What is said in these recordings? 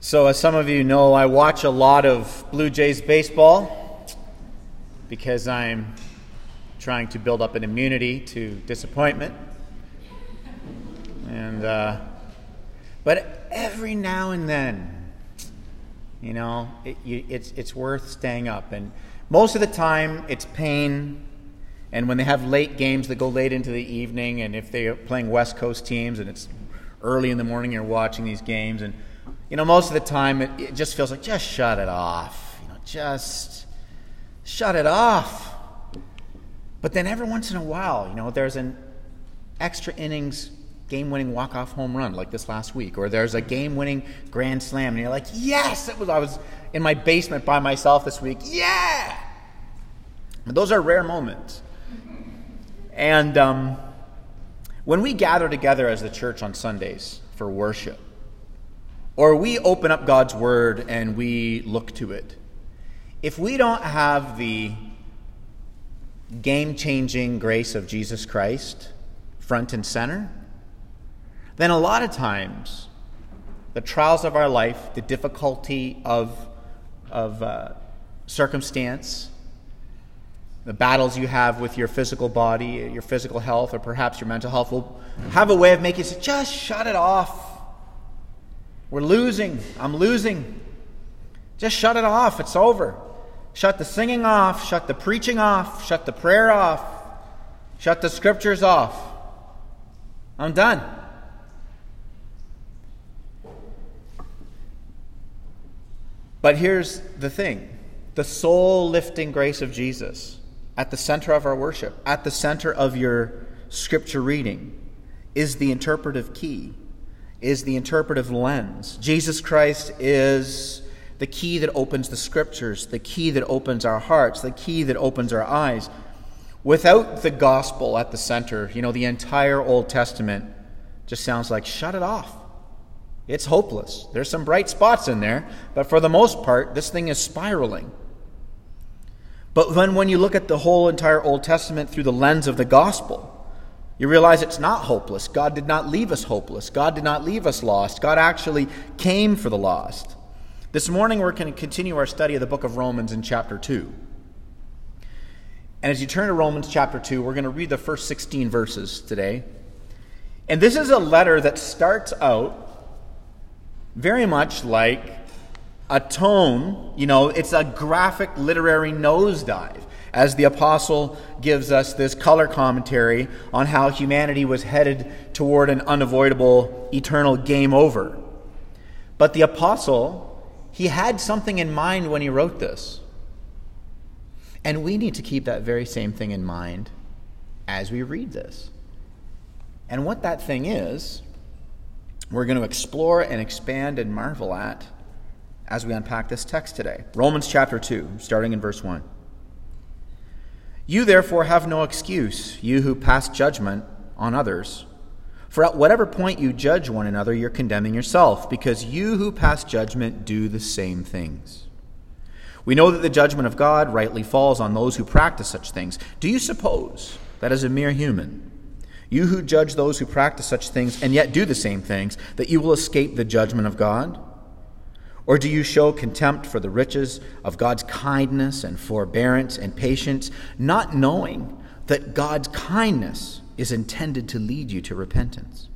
So, as some of you know, I watch a lot of Blue Jays baseball because I'm trying to build up an immunity to disappointment. And, uh, but every now and then, you know, it, you, it's, it's worth staying up. And most of the time, it's pain. And when they have late games that go late into the evening, and if they're playing West Coast teams and it's early in the morning, you're watching these games, and you know, most of the time it, it just feels like just shut it off. You know, just shut it off. But then every once in a while, you know, there's an extra innings game winning walk off home run like this last week, or there's a game winning grand slam, and you're like, yes, it was. I was in my basement by myself this week. Yeah! But those are rare moments. And um, when we gather together as the church on Sundays for worship, or we open up God's Word and we look to it, if we don't have the game changing grace of Jesus Christ front and center, then a lot of times the trials of our life, the difficulty of, of uh, circumstance, the battles you have with your physical body, your physical health, or perhaps your mental health will have a way of making you say, just shut it off. We're losing. I'm losing. Just shut it off. It's over. Shut the singing off. Shut the preaching off. Shut the prayer off. Shut the scriptures off. I'm done. But here's the thing the soul lifting grace of Jesus at the center of our worship, at the center of your scripture reading, is the interpretive key is the interpretive lens. Jesus Christ is the key that opens the scriptures, the key that opens our hearts, the key that opens our eyes. Without the gospel at the center, you know, the entire Old Testament just sounds like shut it off. It's hopeless. There's some bright spots in there, but for the most part, this thing is spiraling. But then when you look at the whole entire Old Testament through the lens of the gospel, you realize it's not hopeless. God did not leave us hopeless. God did not leave us lost. God actually came for the lost. This morning, we're going to continue our study of the book of Romans in chapter 2. And as you turn to Romans chapter 2, we're going to read the first 16 verses today. And this is a letter that starts out very much like a tone, you know, it's a graphic literary nosedive as the apostle gives us this color commentary on how humanity was headed toward an unavoidable eternal game over. But the apostle, he had something in mind when he wrote this. And we need to keep that very same thing in mind as we read this. And what that thing is, we're going to explore and expand and marvel at as we unpack this text today. Romans chapter 2, starting in verse 1. You therefore have no excuse, you who pass judgment on others. For at whatever point you judge one another, you're condemning yourself, because you who pass judgment do the same things. We know that the judgment of God rightly falls on those who practice such things. Do you suppose that as a mere human, you who judge those who practice such things and yet do the same things, that you will escape the judgment of God? Or do you show contempt for the riches of God's kindness and forbearance and patience, not knowing that God's kindness is intended to lead you to repentance?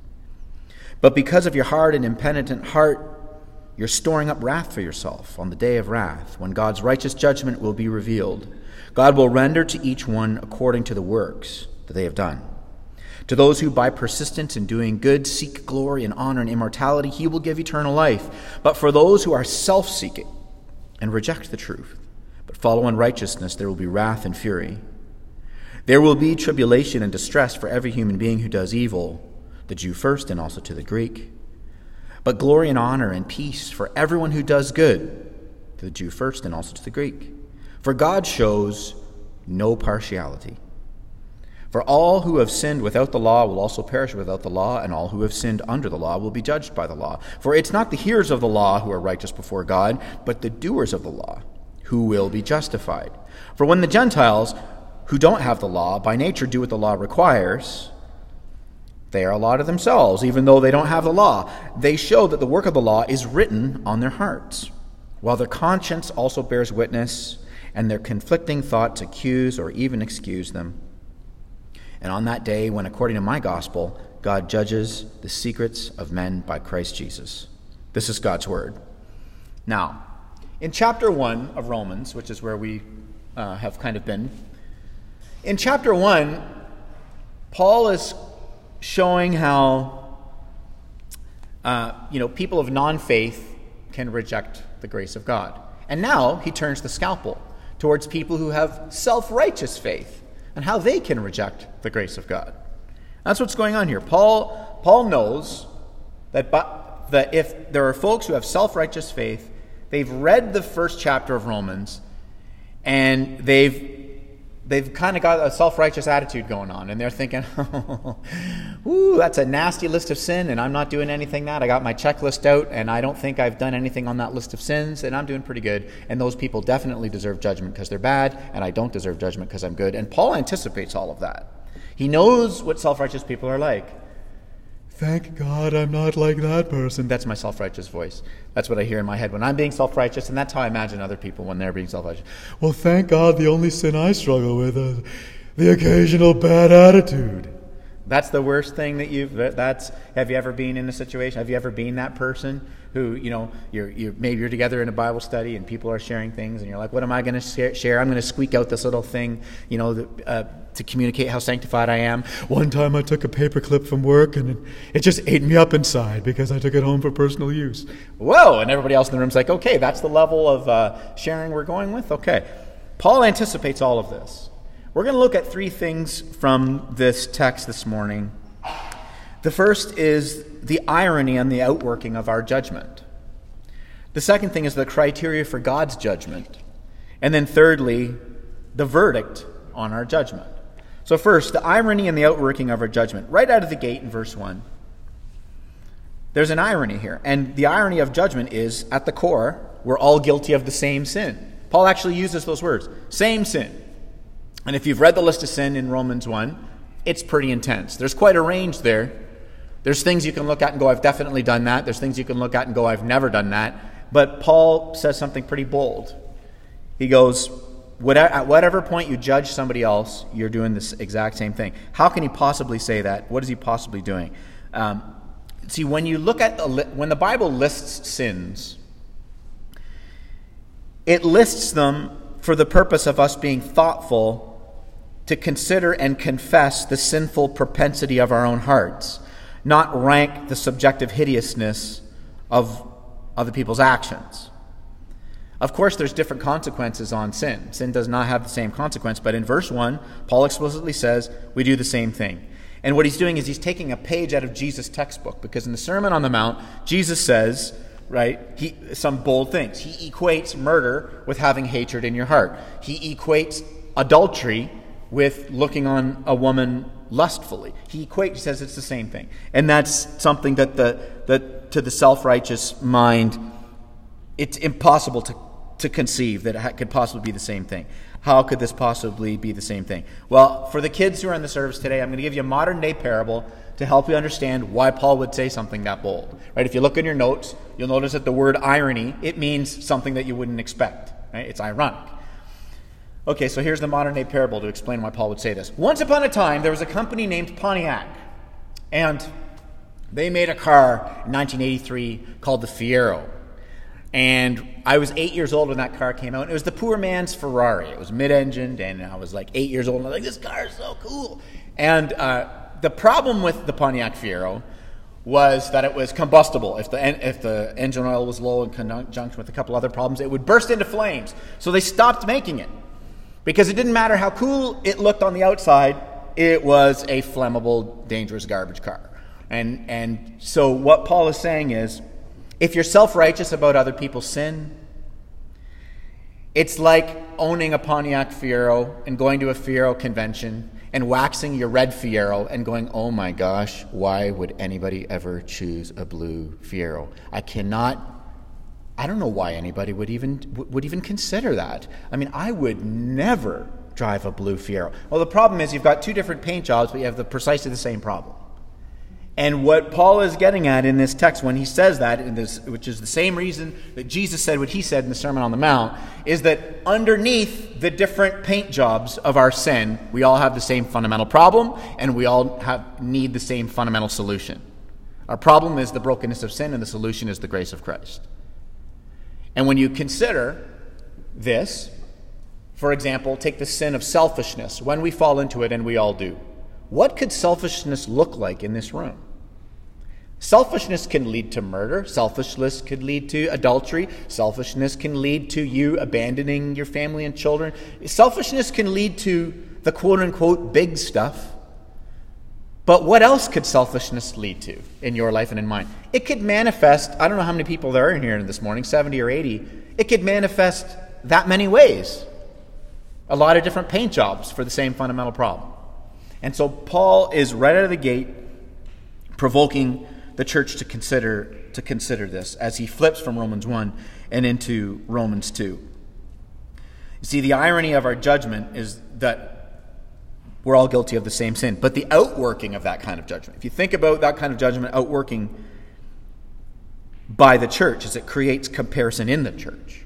But because of your hard and impenitent heart, you're storing up wrath for yourself on the day of wrath, when God's righteous judgment will be revealed. God will render to each one according to the works that they have done. To those who, by persistence in doing good, seek glory and honor and immortality, he will give eternal life. But for those who are self seeking and reject the truth, but follow unrighteousness, there will be wrath and fury. There will be tribulation and distress for every human being who does evil, the Jew first and also to the Greek. But glory and honor and peace for everyone who does good, to the Jew first and also to the Greek. For God shows no partiality. For all who have sinned without the law will also perish without the law, and all who have sinned under the law will be judged by the law. For it's not the hearers of the law who are righteous before God, but the doers of the law who will be justified. For when the Gentiles, who don't have the law, by nature do what the law requires, They are a law to themselves, even though they don't have the law. They show that the work of the law is written on their hearts, while their conscience also bears witness, and their conflicting thoughts accuse or even excuse them. And on that day, when according to my gospel, God judges the secrets of men by Christ Jesus. This is God's word. Now, in chapter 1 of Romans, which is where we uh, have kind of been, in chapter 1, Paul is showing how uh, you know people of non-faith can reject the grace of God. And now he turns the scalpel towards people who have self-righteous faith and how they can reject the grace of God. That's what's going on here. Paul Paul knows that, that if there are folks who have self-righteous faith, they've read the first chapter of Romans and they've they've kind of got a self-righteous attitude going on and they're thinking ooh that's a nasty list of sin and i'm not doing anything that. I got my checklist out and i don't think i've done anything on that list of sins and i'm doing pretty good. And those people definitely deserve judgment because they're bad and i don't deserve judgment because i'm good. And paul anticipates all of that. He knows what self-righteous people are like Thank God I'm not like that person. That's my self righteous voice. That's what I hear in my head when I'm being self righteous, and that's how I imagine other people when they're being self righteous. Well, thank God the only sin I struggle with is the occasional bad attitude. That's the worst thing that you've. That's. Have you ever been in a situation? Have you ever been that person who you know you're, you're maybe you're together in a Bible study and people are sharing things and you're like, what am I going to share? I'm going to squeak out this little thing, you know, uh, to communicate how sanctified I am. One time I took a paperclip from work and it, it just ate me up inside because I took it home for personal use. Whoa! And everybody else in the room's like, okay, that's the level of uh, sharing we're going with. Okay, Paul anticipates all of this. We're going to look at three things from this text this morning. The first is the irony and the outworking of our judgment. The second thing is the criteria for God's judgment. And then thirdly, the verdict on our judgment. So, first, the irony and the outworking of our judgment. Right out of the gate in verse 1, there's an irony here. And the irony of judgment is at the core, we're all guilty of the same sin. Paul actually uses those words same sin. And if you've read the list of sin in Romans 1, it's pretty intense. There's quite a range there. There's things you can look at and go, I've definitely done that. There's things you can look at and go, I've never done that. But Paul says something pretty bold. He goes, at whatever point you judge somebody else, you're doing this exact same thing. How can he possibly say that? What is he possibly doing? Um, see, when you look at the, when the Bible lists sins, it lists them for the purpose of us being thoughtful to consider and confess the sinful propensity of our own hearts, not rank the subjective hideousness of other people's actions. Of course, there's different consequences on sin. Sin does not have the same consequence, but in verse 1, Paul explicitly says we do the same thing. And what he's doing is he's taking a page out of Jesus' textbook, because in the Sermon on the Mount, Jesus says, right, he, some bold things. He equates murder with having hatred in your heart, he equates adultery with looking on a woman lustfully. He equates, he says it's the same thing. And that's something that, the, that to the self righteous mind, it's impossible to to conceive that it could possibly be the same thing. How could this possibly be the same thing? Well, for the kids who are in the service today, I'm going to give you a modern day parable to help you understand why Paul would say something that bold. Right? If you look in your notes, you'll notice that the word irony, it means something that you wouldn't expect. Right? It's ironic. Okay, so here's the modern day parable to explain why Paul would say this. Once upon a time, there was a company named Pontiac, and they made a car in 1983 called the Fiero. And I was eight years old when that car came out. It was the poor man's Ferrari. It was mid-engined, and I was like eight years old. And I was like, "This car is so cool." And uh, the problem with the Pontiac Fiero was that it was combustible. If the if the engine oil was low in conjunction with a couple other problems, it would burst into flames. So they stopped making it because it didn't matter how cool it looked on the outside. It was a flammable, dangerous garbage car. And and so what Paul is saying is if you're self righteous about other people's sin, it's like owning a Pontiac Fiero and going to a Fiero convention and waxing your red Fiero and going, oh my gosh, why would anybody ever choose a blue Fiero? I cannot. I don't know why anybody would even would even consider that. I mean, I would never drive a blue Fiero. Well, the problem is you've got two different paint jobs, but you have the precisely the same problem. And what Paul is getting at in this text when he says that, this, which is the same reason that Jesus said what he said in the Sermon on the Mount, is that underneath the different paint jobs of our sin, we all have the same fundamental problem and we all have, need the same fundamental solution. Our problem is the brokenness of sin, and the solution is the grace of Christ. And when you consider this, for example, take the sin of selfishness, when we fall into it, and we all do. What could selfishness look like in this room? Selfishness can lead to murder. Selfishness could lead to adultery. Selfishness can lead to you abandoning your family and children. Selfishness can lead to the quote unquote big stuff. But what else could selfishness lead to in your life and in mine? It could manifest, I don't know how many people there are in here this morning, 70 or 80. It could manifest that many ways. A lot of different paint jobs for the same fundamental problem. And so Paul is right out of the gate provoking the church to consider to consider this as he flips from Romans 1 and into Romans 2. You see, the irony of our judgment is that we're all guilty of the same sin, but the outworking of that kind of judgment. If you think about that kind of judgment outworking by the church, is it creates comparison in the church.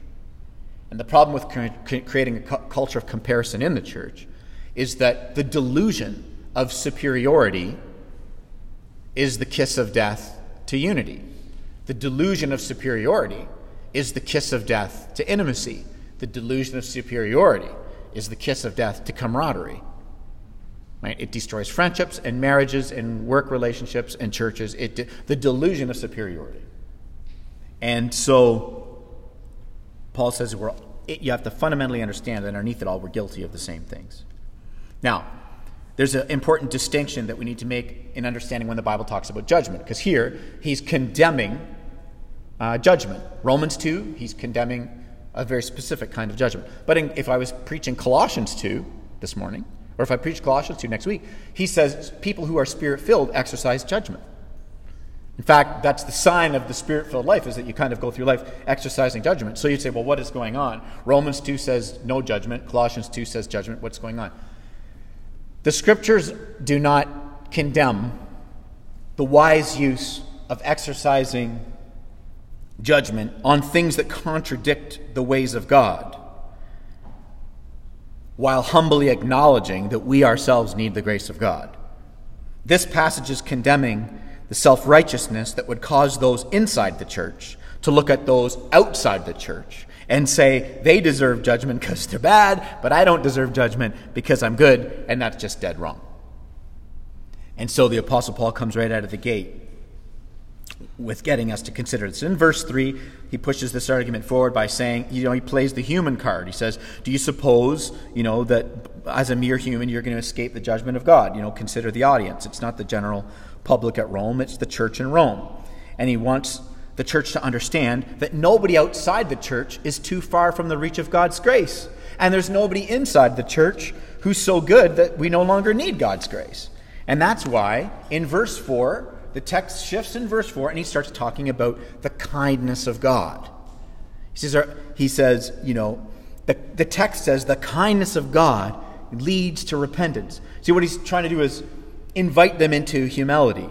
And the problem with creating a culture of comparison in the church is that the delusion of superiority is the kiss of death to unity. The delusion of superiority is the kiss of death to intimacy. The delusion of superiority is the kiss of death to camaraderie. Right? It destroys friendships and marriages and work relationships and churches. It de- the delusion of superiority. And so Paul says we're, it, you have to fundamentally understand that underneath it all, we're guilty of the same things. Now, there's an important distinction that we need to make in understanding when the Bible talks about judgment, because here he's condemning uh, judgment. Romans 2, he's condemning a very specific kind of judgment. But in, if I was preaching Colossians 2 this morning, or if I preach Colossians 2 next week, he says people who are spirit filled exercise judgment. In fact, that's the sign of the spirit filled life, is that you kind of go through life exercising judgment. So you'd say, well, what is going on? Romans 2 says no judgment, Colossians 2 says judgment. What's going on? The scriptures do not condemn the wise use of exercising judgment on things that contradict the ways of God, while humbly acknowledging that we ourselves need the grace of God. This passage is condemning the self righteousness that would cause those inside the church to look at those outside the church and say they deserve judgment because they're bad, but I don't deserve judgment because I'm good, and that's just dead wrong. And so the Apostle Paul comes right out of the gate with getting us to consider this. In verse 3, he pushes this argument forward by saying, you know, he plays the human card. He says, Do you suppose, you know, that as a mere human you're going to escape the judgment of God? You know, consider the audience. It's not the general public at Rome, it's the church in Rome. And he wants the church to understand that nobody outside the church is too far from the reach of God's grace. And there's nobody inside the church who's so good that we no longer need God's grace. And that's why in verse 4, the text shifts in verse 4 and he starts talking about the kindness of God. He says, he says you know, the, the text says the kindness of God leads to repentance. See, what he's trying to do is invite them into humility,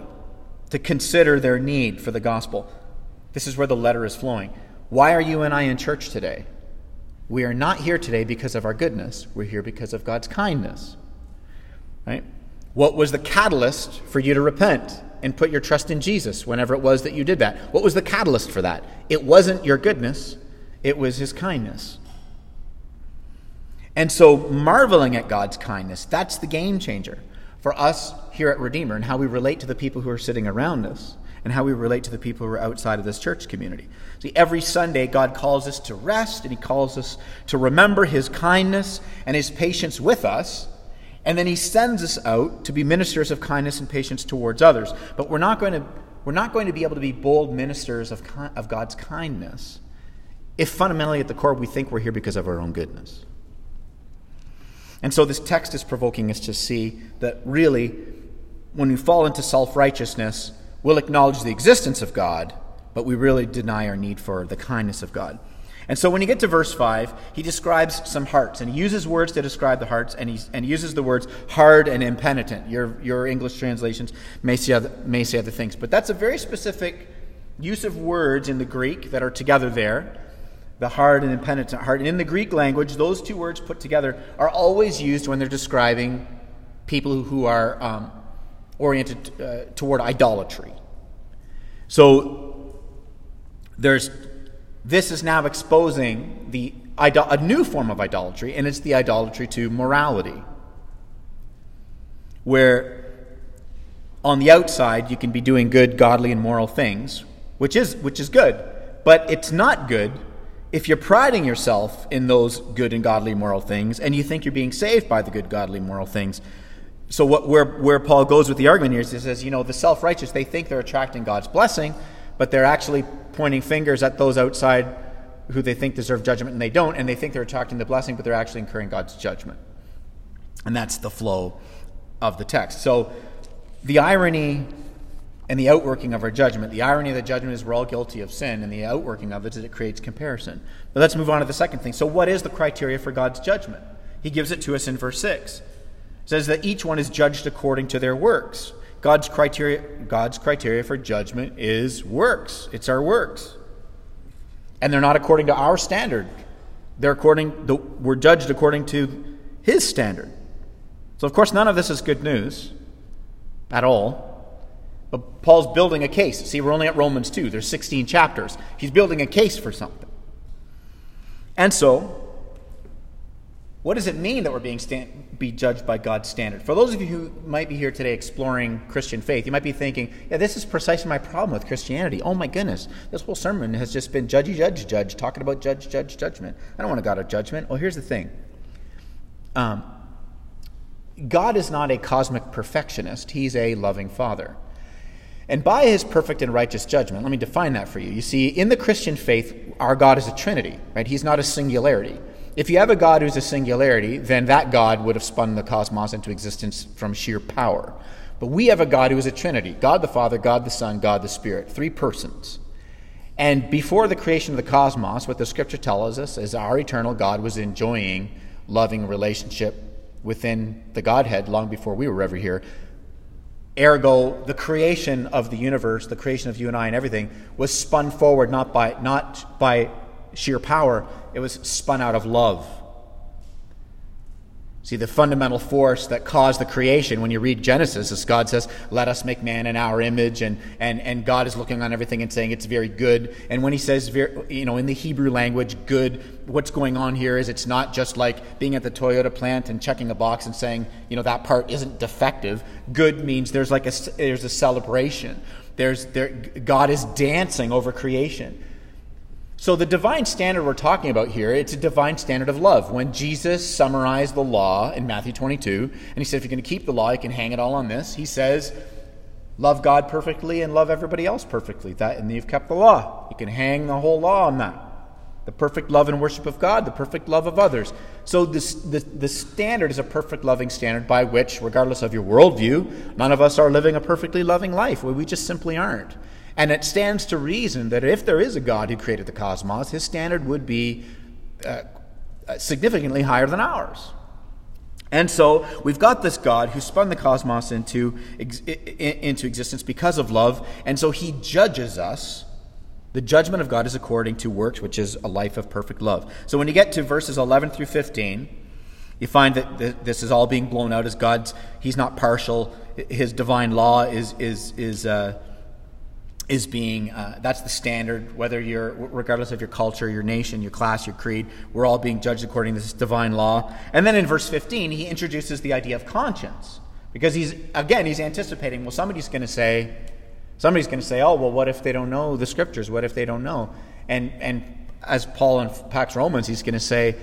to consider their need for the gospel. This is where the letter is flowing. Why are you and I in church today? We are not here today because of our goodness. We're here because of God's kindness. Right? What was the catalyst for you to repent and put your trust in Jesus whenever it was that you did that? What was the catalyst for that? It wasn't your goodness, it was his kindness. And so, marveling at God's kindness, that's the game changer for us here at Redeemer and how we relate to the people who are sitting around us and how we relate to the people who are outside of this church community. See, every Sunday, God calls us to rest and He calls us to remember His kindness and His patience with us. And then He sends us out to be ministers of kindness and patience towards others. But we're not going to, we're not going to be able to be bold ministers of, of God's kindness if fundamentally at the core we think we're here because of our own goodness. And so this text is provoking us to see that really, when we fall into self righteousness, we'll acknowledge the existence of God, but we really deny our need for the kindness of God. And so when you get to verse 5, he describes some hearts, and he uses words to describe the hearts, and he, and uses the words hard and impenitent. Your, your English translations may say, other, may say other things, but that's a very specific use of words in the Greek that are together there the hard and impenitent heart. And in the Greek language, those two words put together are always used when they're describing people who are um, oriented uh, toward idolatry. So there's this is now exposing the a new form of idolatry, and it's the idolatry to morality, where on the outside you can be doing good, godly, and moral things, which is which is good, but it's not good if you're priding yourself in those good and godly moral things, and you think you're being saved by the good, godly, moral things. So what, where, where Paul goes with the argument here is he says, you know, the self-righteous, they think they're attracting God's blessing, but they're actually pointing fingers at those outside who they think deserve judgment and they don't, and they think they're attracting the blessing, but they're actually incurring God's judgment. And that's the flow of the text. So the irony and the outworking of our judgment, the irony of the judgment is we're all guilty of sin, and the outworking of it is it creates comparison. But let's move on to the second thing. So, what is the criteria for God's judgment? He gives it to us in verse 6. It says that each one is judged according to their works. God's criteria, God's criteria for judgment is works. It's our works. And they're not according to our standard. They're according the, we're judged according to his standard. So of course none of this is good news at all. But Paul's building a case. See, we're only at Romans 2. There's 16 chapters. He's building a case for something. And so what does it mean that we're being stand, be judged by God's standard? For those of you who might be here today exploring Christian faith, you might be thinking, yeah, this is precisely my problem with Christianity. Oh my goodness, this whole sermon has just been judgy, judge, judge, talking about judge, judge, judgment. I don't want a God of judgment. Well, here's the thing um, God is not a cosmic perfectionist, He's a loving Father. And by his perfect and righteous judgment, let me define that for you. You see, in the Christian faith, our God is a trinity, right? He's not a singularity. If you have a God who's a singularity, then that God would have spun the cosmos into existence from sheer power. But we have a God who is a trinity God the Father, God the Son, God the Spirit, three persons. And before the creation of the cosmos, what the scripture tells us is our eternal God was enjoying loving relationship within the Godhead long before we were ever here. Ergo, the creation of the universe, the creation of you and I and everything, was spun forward not by, not by sheer power, it was spun out of love. See, the fundamental force that caused the creation, when you read Genesis, is God says, Let us make man in our image, and, and, and God is looking on everything and saying it's very good. And when he says, you know, in the Hebrew language, good, what's going on here is it's not just like being at the Toyota plant and checking a box and saying, you know, that part isn't defective. Good means there's like a, there's a celebration. There's, there, God is dancing over creation. So the divine standard we're talking about here, it's a divine standard of love. When Jesus summarized the law in Matthew 22, and he said, if you're going to keep the law, you can hang it all on this. He says, love God perfectly and love everybody else perfectly. That, and you've kept the law. You can hang the whole law on that. The perfect love and worship of God, the perfect love of others. So this, the, the standard is a perfect loving standard by which, regardless of your worldview, none of us are living a perfectly loving life. We just simply aren't. And it stands to reason that if there is a God who created the cosmos, his standard would be uh, uh, significantly higher than ours. And so we've got this God who spun the cosmos into, into existence because of love, and so he judges us. The judgment of God is according to works, which is a life of perfect love. So when you get to verses 11 through 15, you find that this is all being blown out as God's, he's not partial. His divine law is, is, is, uh, is being uh, that's the standard whether you're regardless of your culture your nation your class your creed we're all being judged according to this divine law. And then in verse 15 he introduces the idea of conscience because he's again he's anticipating well somebody's going to say somebody's going to say oh well what if they don't know the scriptures? What if they don't know? And and as paul in pax romans he's going to say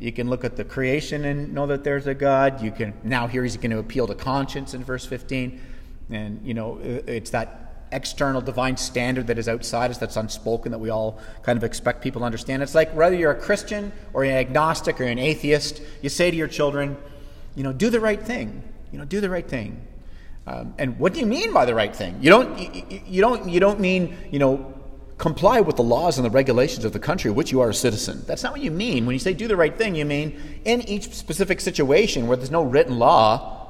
you can look at the creation and know that there's a god. You can now here he's going to appeal to conscience in verse 15 and you know it's that external divine standard that is outside us, that's unspoken, that we all kind of expect people to understand. It's like whether you're a Christian or an agnostic or an atheist, you say to your children, you know, do the right thing. You know, do the right thing. Um, and what do you mean by the right thing? You don't, you, you, don't, you don't mean, you know, comply with the laws and the regulations of the country which you are a citizen. That's not what you mean. When you say do the right thing, you mean in each specific situation where there's no written law,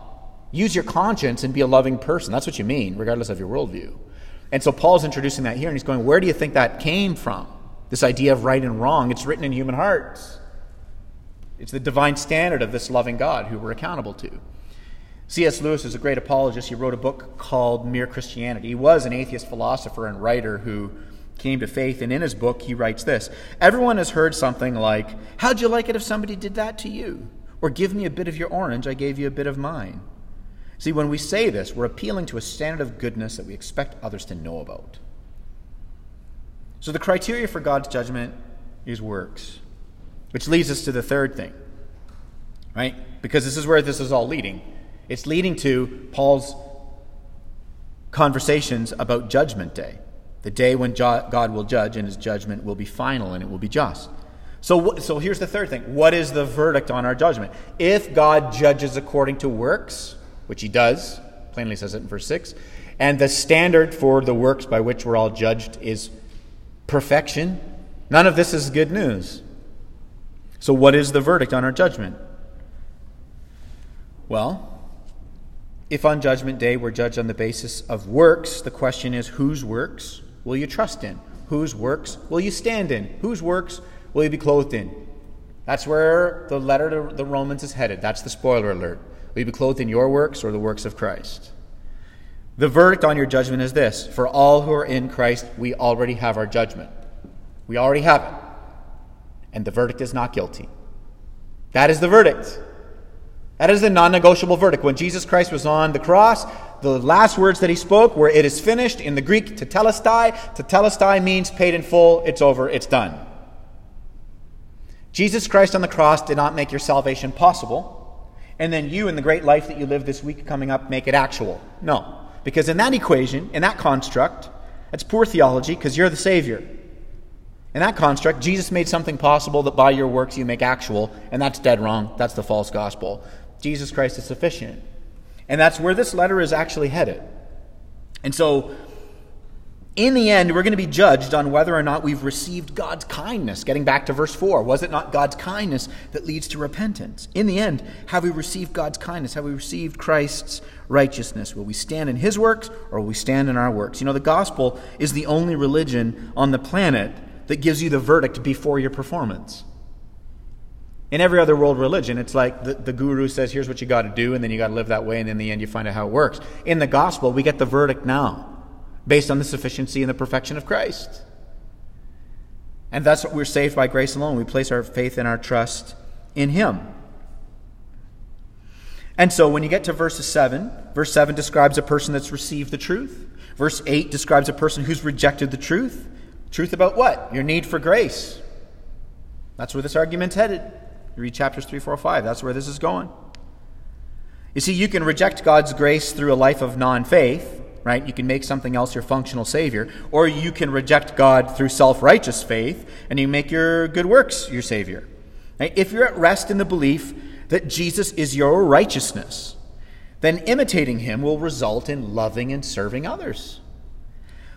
use your conscience and be a loving person. That's what you mean, regardless of your worldview. And so Paul's introducing that here, and he's going, Where do you think that came from? This idea of right and wrong. It's written in human hearts. It's the divine standard of this loving God who we're accountable to. C.S. Lewis is a great apologist. He wrote a book called Mere Christianity. He was an atheist philosopher and writer who came to faith, and in his book, he writes this Everyone has heard something like, How'd you like it if somebody did that to you? Or give me a bit of your orange, I gave you a bit of mine. See, when we say this, we're appealing to a standard of goodness that we expect others to know about. So the criteria for God's judgment is works, which leads us to the third thing, right? Because this is where this is all leading. It's leading to Paul's conversations about Judgment Day, the day when God will judge and his judgment will be final and it will be just. So, so here's the third thing. What is the verdict on our judgment? If God judges according to works, which he does, plainly says it in verse 6, and the standard for the works by which we're all judged is perfection, none of this is good news. So, what is the verdict on our judgment? Well, if on Judgment Day we're judged on the basis of works, the question is whose works will you trust in? Whose works will you stand in? Whose works will you be clothed in? That's where the letter to the Romans is headed. That's the spoiler alert. Will you be clothed in your works or the works of Christ? The verdict on your judgment is this For all who are in Christ, we already have our judgment. We already have it. And the verdict is not guilty. That is the verdict. That is the non negotiable verdict. When Jesus Christ was on the cross, the last words that he spoke were, It is finished. In the Greek, tetelestai. Tetelestai means paid in full, it's over, it's done. Jesus Christ on the cross did not make your salvation possible, and then you, and the great life that you live this week coming up, make it actual. No. Because in that equation, in that construct, that's poor theology because you're the Savior. In that construct, Jesus made something possible that by your works you make actual, and that's dead wrong. That's the false gospel. Jesus Christ is sufficient. And that's where this letter is actually headed. And so, in the end, we're going to be judged on whether or not we've received God's kindness. Getting back to verse 4, was it not God's kindness that leads to repentance? In the end, have we received God's kindness? Have we received Christ's righteousness? Will we stand in his works or will we stand in our works? You know, the gospel is the only religion on the planet that gives you the verdict before your performance. In every other world religion, it's like the, the guru says, here's what you got to do, and then you got to live that way, and in the end, you find out how it works. In the gospel, we get the verdict now, based on the sufficiency and the perfection of Christ. And that's what we're saved by grace alone. We place our faith and our trust in Him. And so when you get to verse 7, verse 7 describes a person that's received the truth. Verse 8 describes a person who's rejected the truth. Truth about what? Your need for grace. That's where this argument's headed. You read chapters 3, 4, 5. That's where this is going. You see, you can reject God's grace through a life of non faith, right? You can make something else your functional Savior. Or you can reject God through self righteous faith and you make your good works your Savior. Right? If you're at rest in the belief that Jesus is your righteousness, then imitating him will result in loving and serving others.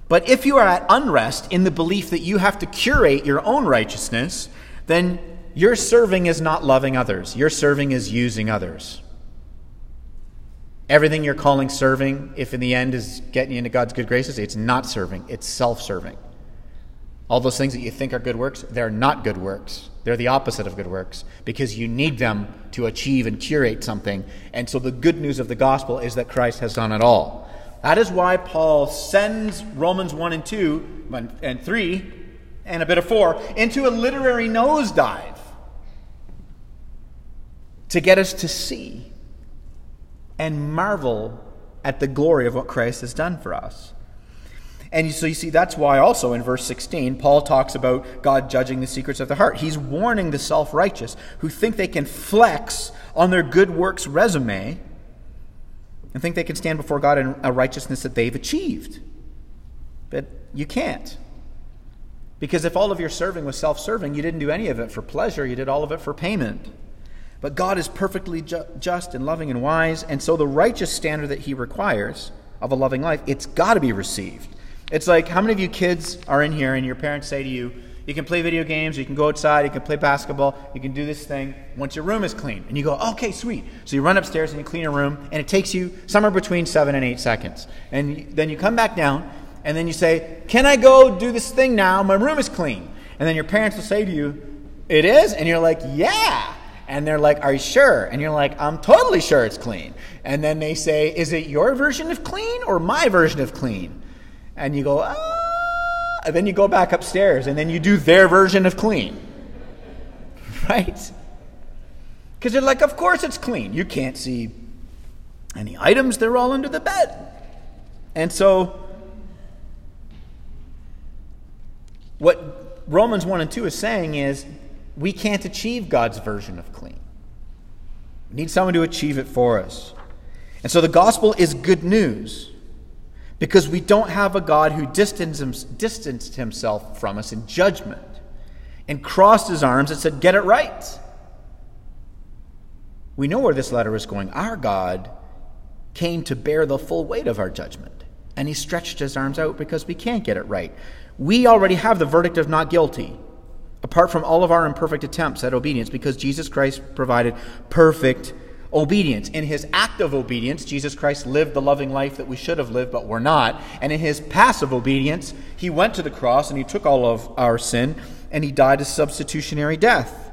But if you are at unrest in the belief that you have to curate your own righteousness, then your serving is not loving others, your serving is using others. Everything you're calling serving, if in the end is getting you into God's good graces, it's not serving, it's self serving. All those things that you think are good works, they're not good works. They're the opposite of good works because you need them to achieve and curate something. And so the good news of the gospel is that Christ has done it all. That is why Paul sends Romans 1 and 2 and 3 and a bit of 4 into a literary nosedive to get us to see and marvel at the glory of what Christ has done for us. And so you see, that's why also in verse 16, Paul talks about God judging the secrets of the heart. He's warning the self righteous who think they can flex on their good works resume and think they can stand before God in a righteousness that they've achieved. But you can't. Because if all of your serving was self serving, you didn't do any of it for pleasure, you did all of it for payment. But God is perfectly ju- just and loving and wise, and so the righteous standard that He requires of a loving life, it's got to be received. It's like how many of you kids are in here and your parents say to you, you can play video games, you can go outside, you can play basketball, you can do this thing once your room is clean. And you go, okay, sweet. So you run upstairs and you clean your room, and it takes you somewhere between seven and eight seconds. And then you come back down, and then you say, Can I go do this thing now? My room is clean. And then your parents will say to you, It is? And you're like, Yeah. And they're like, Are you sure? And you're like, I'm totally sure it's clean. And then they say, Is it your version of clean or my version of clean? And you go, Ah. And then you go back upstairs and then you do their version of clean. Right? Because they're like, Of course it's clean. You can't see any items, they're all under the bed. And so, what Romans 1 and 2 is saying is we can't achieve God's version of clean. We need someone to achieve it for us. And so the gospel is good news because we don't have a God who distanced himself from us in judgment and crossed his arms and said, Get it right. We know where this letter is going. Our God came to bear the full weight of our judgment, and he stretched his arms out because we can't get it right. We already have the verdict of not guilty apart from all of our imperfect attempts at obedience, because Jesus Christ provided perfect obedience. In his act of obedience, Jesus Christ lived the loving life that we should have lived, but we're not. And in his passive obedience, he went to the cross and he took all of our sin and he died a substitutionary death.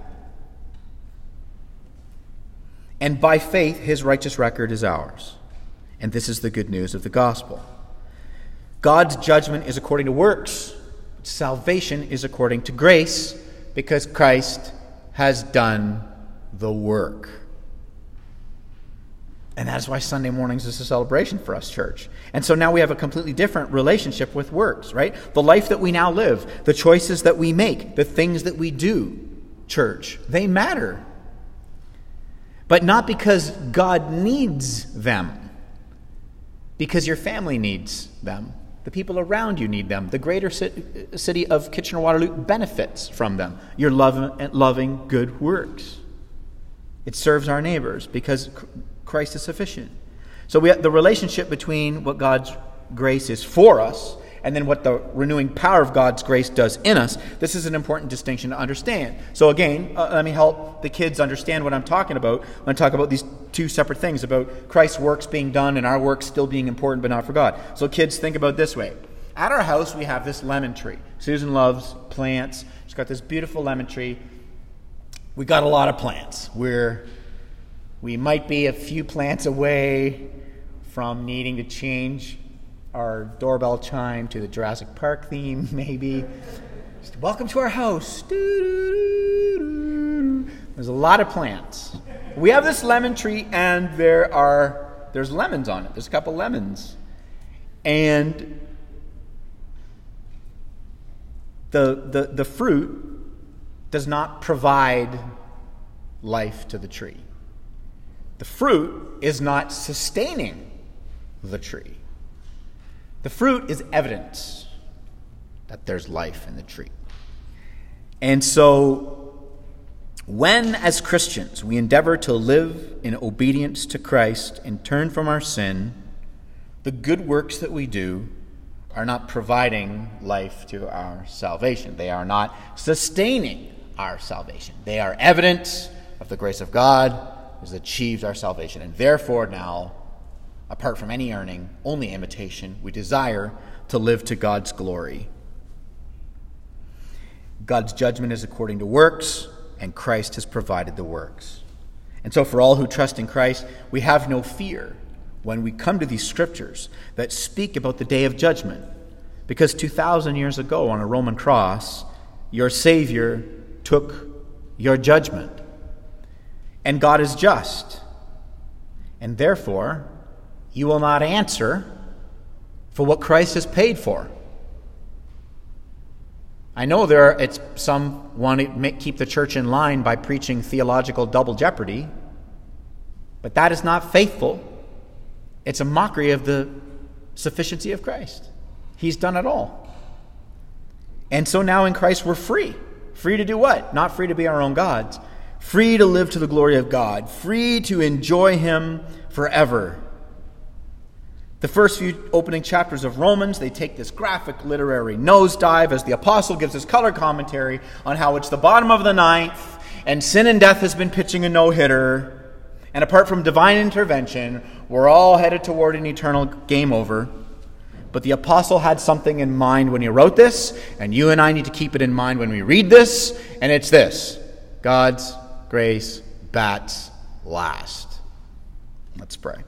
And by faith, his righteous record is ours. And this is the good news of the gospel. God's judgment is according to works Salvation is according to grace because Christ has done the work. And that is why Sunday mornings is a celebration for us, church. And so now we have a completely different relationship with works, right? The life that we now live, the choices that we make, the things that we do, church, they matter. But not because God needs them, because your family needs them. The people around you need them. The greater city of Kitchener Waterloo benefits from them. Your loving, loving good works. It serves our neighbors because Christ is sufficient. So we, the relationship between what God's grace is for us and then what the renewing power of God's grace does in us, this is an important distinction to understand. So, again, uh, let me help the kids understand what I'm talking about when I talk about these two separate things about Christ's works being done and our works still being important but not for God. So, kids, think about this way. At our house, we have this lemon tree. Susan loves plants. She's got this beautiful lemon tree. We've got a lot of plants. We're we might be a few plants away from needing to change our doorbell chime to the Jurassic Park theme, maybe. Just, Welcome to our house. There's a lot of plants. We have this lemon tree, and there are there's lemons on it. There's a couple lemons, and the the the fruit does not provide life to the tree. The fruit is not sustaining the tree. The fruit is evidence that there's life in the tree. And so, when as Christians we endeavor to live in obedience to Christ and turn from our sin, the good works that we do are not providing life to our salvation. They are not sustaining our salvation. They are evidence of the grace of God has achieved our salvation. And therefore, now apart from any earning, only imitation. We desire to live to God's glory. God's judgment is according to works, and Christ has provided the works. And so, for all who trust in Christ, we have no fear when we come to these scriptures that speak about the day of judgment. Because 2,000 years ago on a Roman cross, your Savior took your judgment. And God is just. And therefore, you will not answer for what Christ has paid for. I know there are, it's, some want to keep the church in line by preaching theological double jeopardy, but that is not faithful. It's a mockery of the sufficiency of Christ. He's done it all. And so now in Christ we're free. Free to do what? Not free to be our own gods. Free to live to the glory of God. Free to enjoy Him forever. The first few opening chapters of Romans, they take this graphic literary nosedive as the apostle gives his color commentary on how it's the bottom of the ninth and sin and death has been pitching a no hitter. And apart from divine intervention, we're all headed toward an eternal game over. But the apostle had something in mind when he wrote this, and you and I need to keep it in mind when we read this, and it's this God's grace bats last. Let's pray.